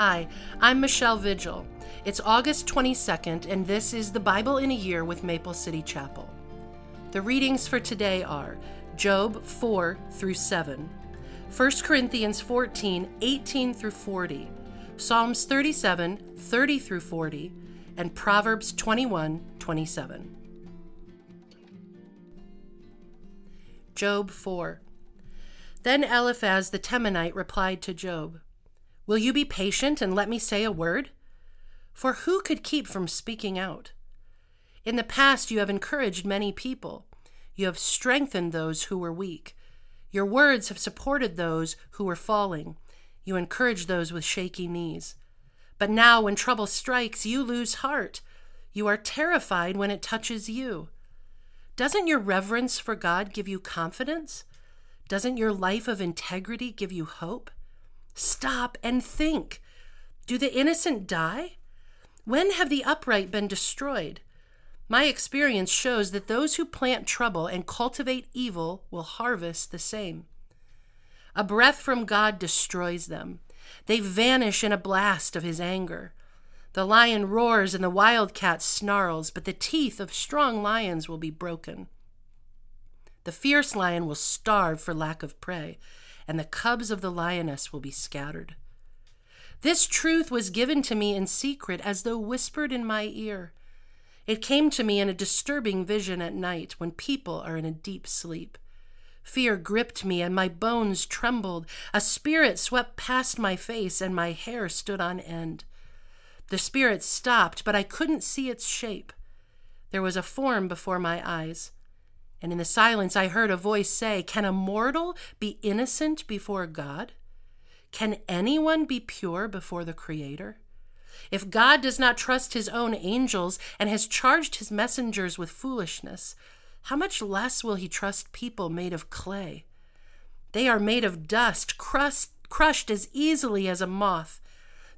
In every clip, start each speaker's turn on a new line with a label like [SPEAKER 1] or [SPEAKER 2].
[SPEAKER 1] Hi, I'm Michele Vigle. It's August 22nd, and this is the Bible in a Year with Maple City Chapel. The readings for today are Job 4 through 7, 1 Corinthians 14 18 through 40, Psalms 37 30 through 40, and Proverbs 21 27. Job 4. Then Eliphaz the Temanite replied to Job, Will you be patient and let me say a word? For who could keep from speaking out? In the past, you have encouraged many people. You have strengthened those who were weak. Your words have supported those who were falling. You encourage those with shaky knees. But now, when trouble strikes, you lose heart. You are terrified when it touches you. Doesn't your reverence for God give you confidence? Doesn't your life of integrity give you hope? Stop and think. Do the innocent die? When have the upright been destroyed? My experience shows that those who plant trouble and cultivate evil will harvest the same. A breath from God destroys them. They vanish in a blast of his anger. The lion roars and the wildcat snarls, but the teeth of strong lions will be broken. The fierce lion will starve for lack of prey, and the cubs of the lioness will be scattered. This truth was given to me in secret, as though whispered in my ear. It came to me in a disturbing vision at night when people are in a deep sleep. Fear gripped me, and my bones trembled. A spirit swept past my face, and my hair stood on end. The spirit stopped, but I couldn't see its shape. There was a form before my eyes and in the silence I heard a voice say, Can a mortal be innocent before God? Can anyone be pure before the Creator? If God does not trust his own angels and has charged his messengers with foolishness, how much less will he trust people made of clay? They are made of dust, crushed, crushed as easily as a moth.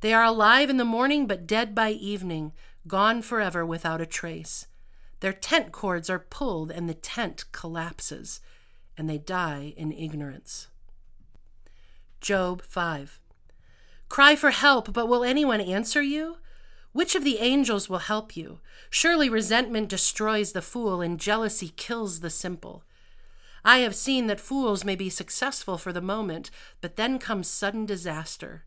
[SPEAKER 1] They are alive in the morning, but dead by evening, gone forever without a trace. Their tent cords are pulled and the tent collapses, and they die in ignorance. Job 5. Cry for help, but will anyone answer you? Which of the angels will help you? Surely resentment destroys the fool, and jealousy kills the simple. I have seen that fools may be successful for the moment, but then comes sudden disaster.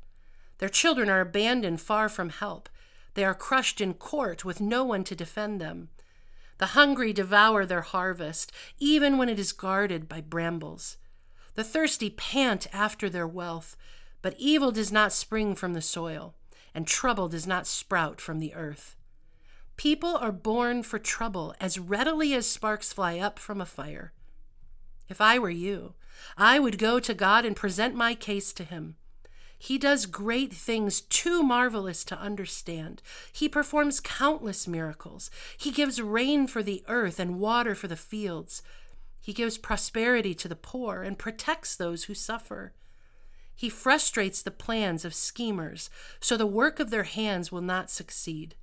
[SPEAKER 1] Their children are abandoned far from help. They are crushed in court with no one to defend them. The hungry devour their harvest, even when it is guarded by brambles. The thirsty pant after their wealth, but evil does not spring from the soil, and trouble does not sprout from the earth. People are born for trouble as readily as sparks fly up from a fire. If I were you, I would go to God and present my case to Him. He does great things too marvelous to understand. He performs countless miracles. He gives rain for the earth and water for the fields. He gives prosperity to the poor and protects those who suffer. He frustrates the plans of schemers, so the work of their hands will not succeed.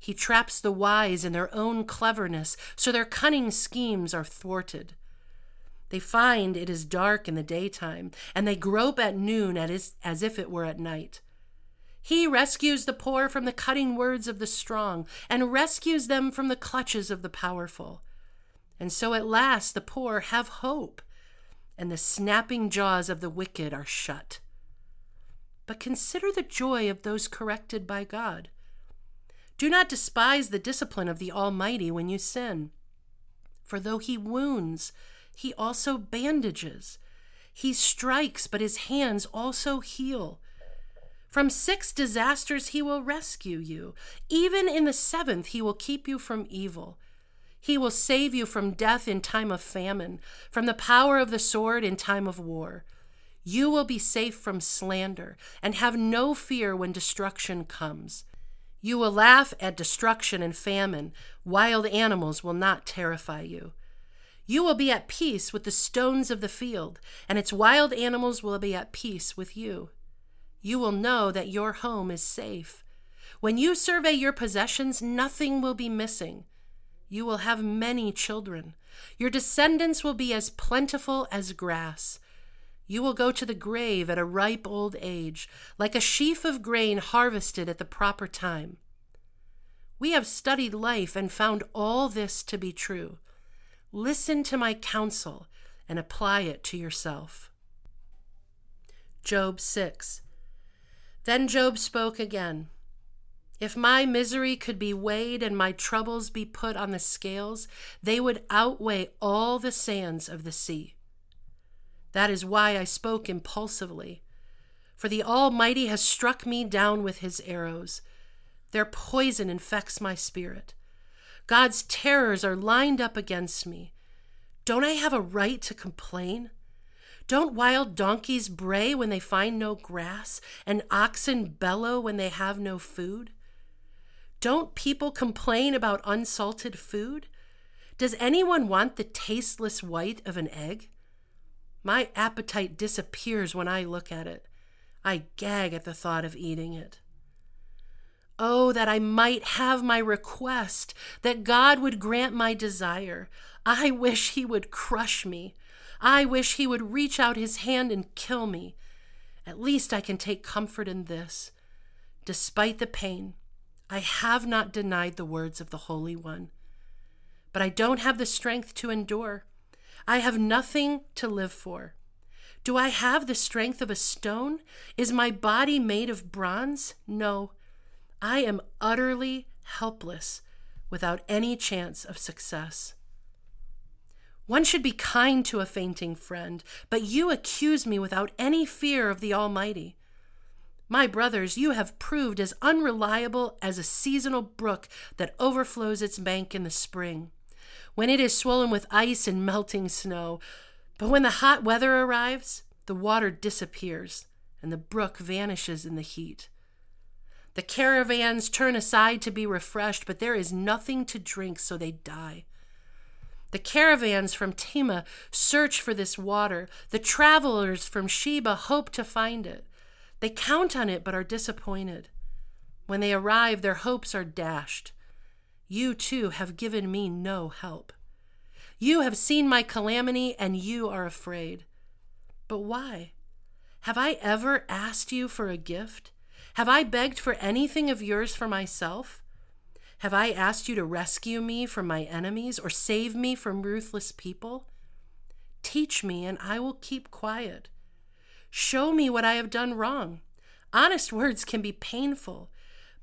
[SPEAKER 1] He traps the wise in their own cleverness, so their cunning schemes are thwarted. They find it is dark in the daytime, and they grope at noon as if it were at night. He rescues the poor from the cutting words of the strong, and rescues them from the clutches of the powerful. And so at last the poor have hope, and the snapping jaws of the wicked are shut. But consider the joy of those corrected by God. Do not despise the discipline of the Almighty when you sin. For though he wounds, he also bandages. He strikes, but his hands also heal. From six disasters he will rescue you. Even in the seventh, he will keep you from evil. He will save you from death in time of famine, from the power of the sword in time of war. You will be safe from slander and have no fear when destruction comes. You will laugh at destruction and famine. Wild animals will not terrify you. You will be at peace with the stones of the field, and its wild animals will be at peace with you. You will know that your home is safe. When you survey your possessions, nothing will be missing. You will have many children. Your descendants will be as plentiful as grass. You will go to the grave at a ripe old age, like a sheaf of grain harvested at the proper time. We have studied life and found all this to be true. Listen to my counsel and apply it to yourself. Job 6. Then Job spoke again. If my misery could be weighed and my troubles be put on the scales, they would outweigh all the sands of the sea. That is why I spoke impulsively. For the Almighty has struck me down with his arrows. Their poison infects my spirit. God's terrors are lined up against me. Don't I have a right to complain? Don't wild donkeys bray when they find no grass, and oxen bellow when they have no food? Don't people complain about unsalted food? Does anyone want the tasteless white of an egg? My appetite disappears when I look at it. I gag at the thought of eating it. Oh, that I might have my request, that God would grant my desire. I wish He would crush me. I wish He would reach out His hand and kill me. At least I can take comfort in this. Despite the pain, I have not denied the words of the Holy One. But I don't have the strength to endure. I have nothing to live for. Do I have the strength of a stone? Is my body made of bronze? No. I am utterly helpless without any chance of success. One should be kind to a fainting friend, but you accuse me without any fear of the Almighty. My brothers, you have proved as unreliable as a seasonal brook that overflows its bank in the spring when it is swollen with ice and melting snow. But when the hot weather arrives, the water disappears and the brook vanishes in the heat. The caravans turn aside to be refreshed, but there is nothing to drink, so they die. The caravans from Tema search for this water. The travelers from Sheba hope to find it. They count on it, but are disappointed. When they arrive, their hopes are dashed. You too have given me no help. You have seen my calamity and you are afraid. But why? Have I ever asked you for a gift? Have I begged for anything of yours for myself? Have I asked you to rescue me from my enemies or save me from ruthless people? Teach me, and I will keep quiet. Show me what I have done wrong. Honest words can be painful,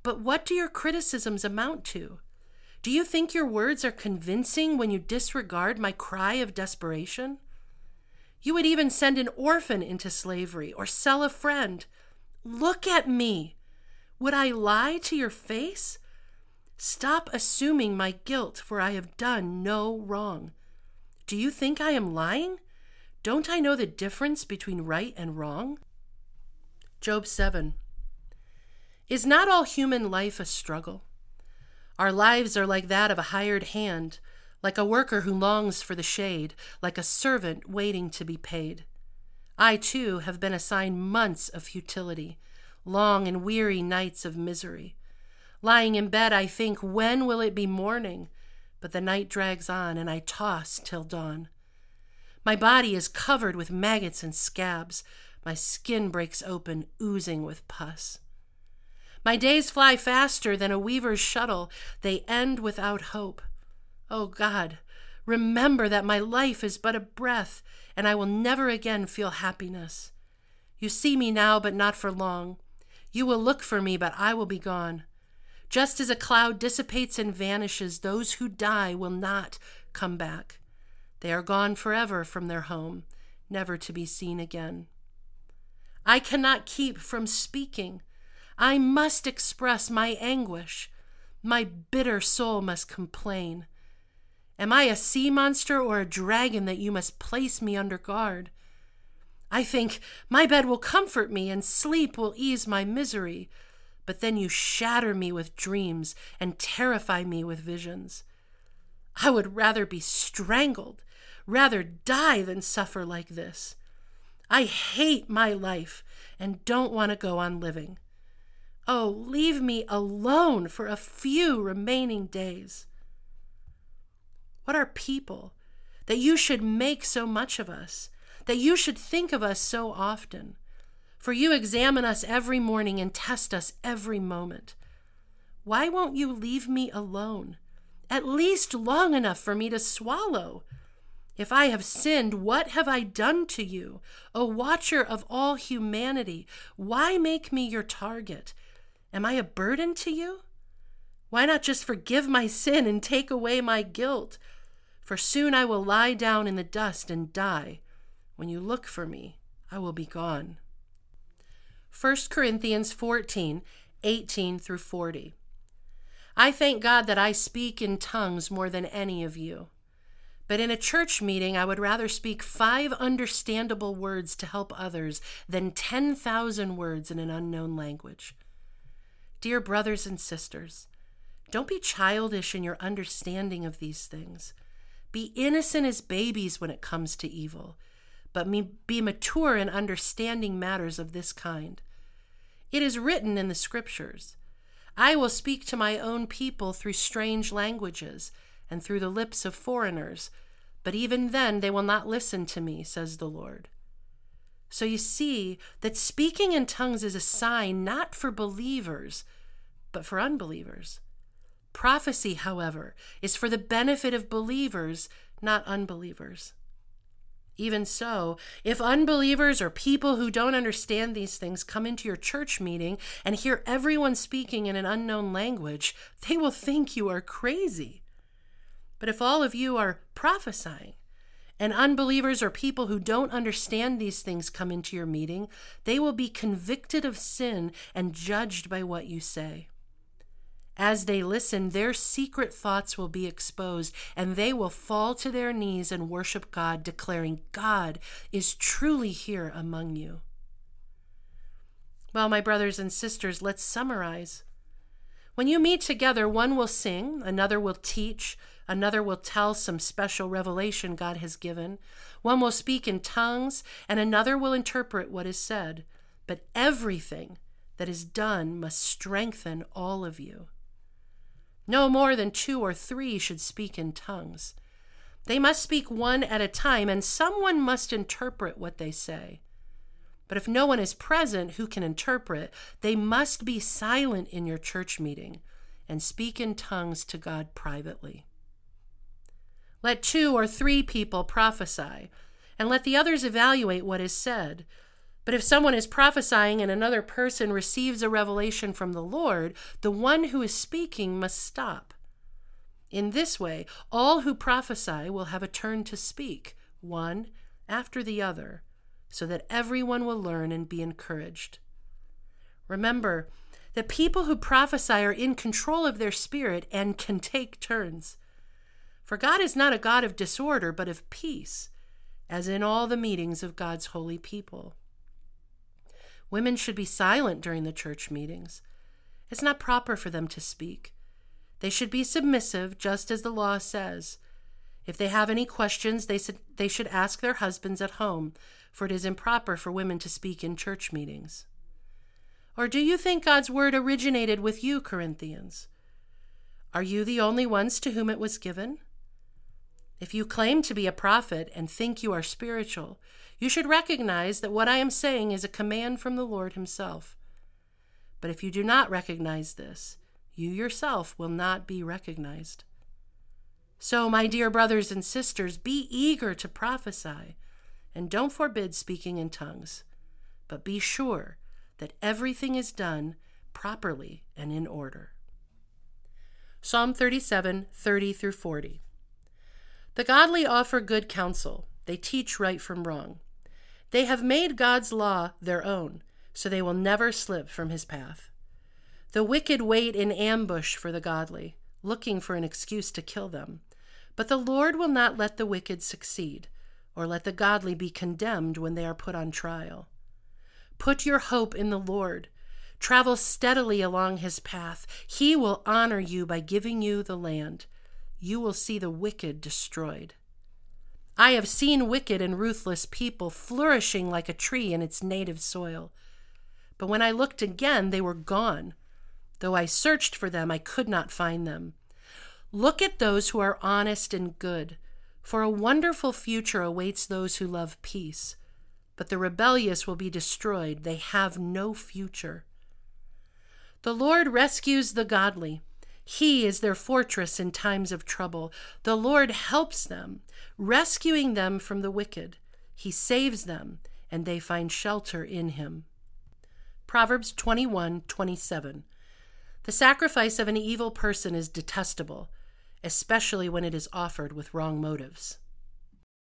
[SPEAKER 1] but what do your criticisms amount to? Do you think your words are convincing when you disregard my cry of desperation? You would even send an orphan into slavery or sell a friend. Look at me. Would I lie to your face? Stop assuming my guilt, for I have done no wrong. Do you think I am lying? Don't I know the difference between right and wrong? Job 7. Is not all human life a struggle? Our lives are like that of a hired hand, like a worker who longs for the shade, like a servant waiting to be paid. I, too, have been assigned months of futility, long and weary nights of misery. Lying in bed, I think, when will it be morning? But the night drags on, and I toss till dawn. My body is covered with maggots and scabs. My skin breaks open, oozing with pus. My days fly faster than a weaver's shuttle. They end without hope. Oh God, remember that my life is but a breath, and I will never again feel happiness. You see me now, but not for long. You will look for me, but I will be gone. Just as a cloud dissipates and vanishes, those who die will not come back. They are gone forever from their home, never to be seen again. I cannot keep from speaking. I must express my anguish. My bitter soul must complain. Am I a sea monster or a dragon that you must place me under guard? I think my bed will comfort me and sleep will ease my misery, but then you shatter me with dreams and terrify me with visions. I would rather be strangled, rather die than suffer like this. I hate my life and don't want to go on living. Oh, leave me alone for a few remaining days. What are people that you should make so much of us, that you should think of us so often. For you examine us every morning and test us every moment. Why won't you leave me alone, at least long enough for me to swallow? If I have sinned, what have I done to you? O watcher of all humanity, why make me your target? Am I a burden to you? Why not just forgive my sin and take away my guilt? For soon I will lie down in the dust and die. When you look for me, I will be gone. 1 Corinthians 14 18 through 40. I thank God that I speak in tongues more than any of you. But in a church meeting, I would rather speak five understandable words to help others than 10,000 words in an unknown language. Dear brothers and sisters, don't be childish in your understanding of these things. Be innocent as babies when it comes to evil, but be mature in understanding matters of this kind. It is written in the Scriptures I will speak to my own people through strange languages and through the lips of foreigners, but even then they will not listen to me, says the Lord. So you see that speaking in tongues is a sign not for believers, but for unbelievers. Prophecy, however, is for the benefit of believers, not unbelievers. Even so, if unbelievers or people who don't understand these things come into your church meeting and hear everyone speaking in an unknown language, they will think you are crazy. But if all of you are prophesying, and unbelievers or people who don't understand these things come into your meeting, they will be convicted of sin and judged by what you say. As they listen, their secret thoughts will be exposed, and they will fall to their knees and worship God, declaring, God is truly here among you. Well, my brothers and sisters, let's summarize. When you meet together, one will sing, another will teach, another will tell some special revelation God has given, one will speak in tongues, and another will interpret what is said. But everything that is done must strengthen all of you. No more than two or three should speak in tongues. They must speak one at a time, and someone must interpret what they say. But if no one is present who can interpret, they must be silent in your church meeting and speak in tongues to God privately. Let two or three people prophesy, and let the others evaluate what is said. But if someone is prophesying and another person receives a revelation from the Lord, the one who is speaking must stop. In this way, all who prophesy will have a turn to speak, one after the other, so that everyone will learn and be encouraged. Remember that people who prophesy are in control of their spirit and can take turns. For God is not a God of disorder, but of peace, as in all the meetings of God's holy people. Women should be silent during the church meetings. It's not proper for them to speak. They should be submissive, just as the law says. If they have any questions, they, should, they should ask their husbands at home, for it is improper for women to speak in church meetings. Or do you think God's word originated with you, Corinthians? Are you the only ones to whom it was given? If you claim to be a prophet and think you are spiritual, you should recognize that what I am saying is a command from the Lord Himself. But if you do not recognize this, you yourself will not be recognized. So, my dear brothers and sisters, be eager to prophesy, and don't forbid speaking in tongues, but be sure that everything is done properly and in order. Psalm 37 30 through 40. The godly offer good counsel, they teach right from wrong. They have made God's law their own, so they will never slip from his path. The wicked wait in ambush for the godly, looking for an excuse to kill them. But the Lord will not let the wicked succeed, or let the godly be condemned when they are put on trial. Put your hope in the Lord. Travel steadily along his path. He will honor you by giving you the land. You will see the wicked destroyed. I have seen wicked and ruthless people flourishing like a tree in its native soil. But when I looked again, they were gone. Though I searched for them, I could not find them. Look at those who are honest and good, For a wonderful future awaits those who love peace, but the rebellious will be destroyed. They have no future. The Lord rescues the godly. He is their fortress in times of trouble. The Lord helps them, rescuing them from the wicked. He saves them, and they find shelter in him. Proverbs 21 27. The sacrifice of an evil person is detestable, especially when it is offered with wrong motives.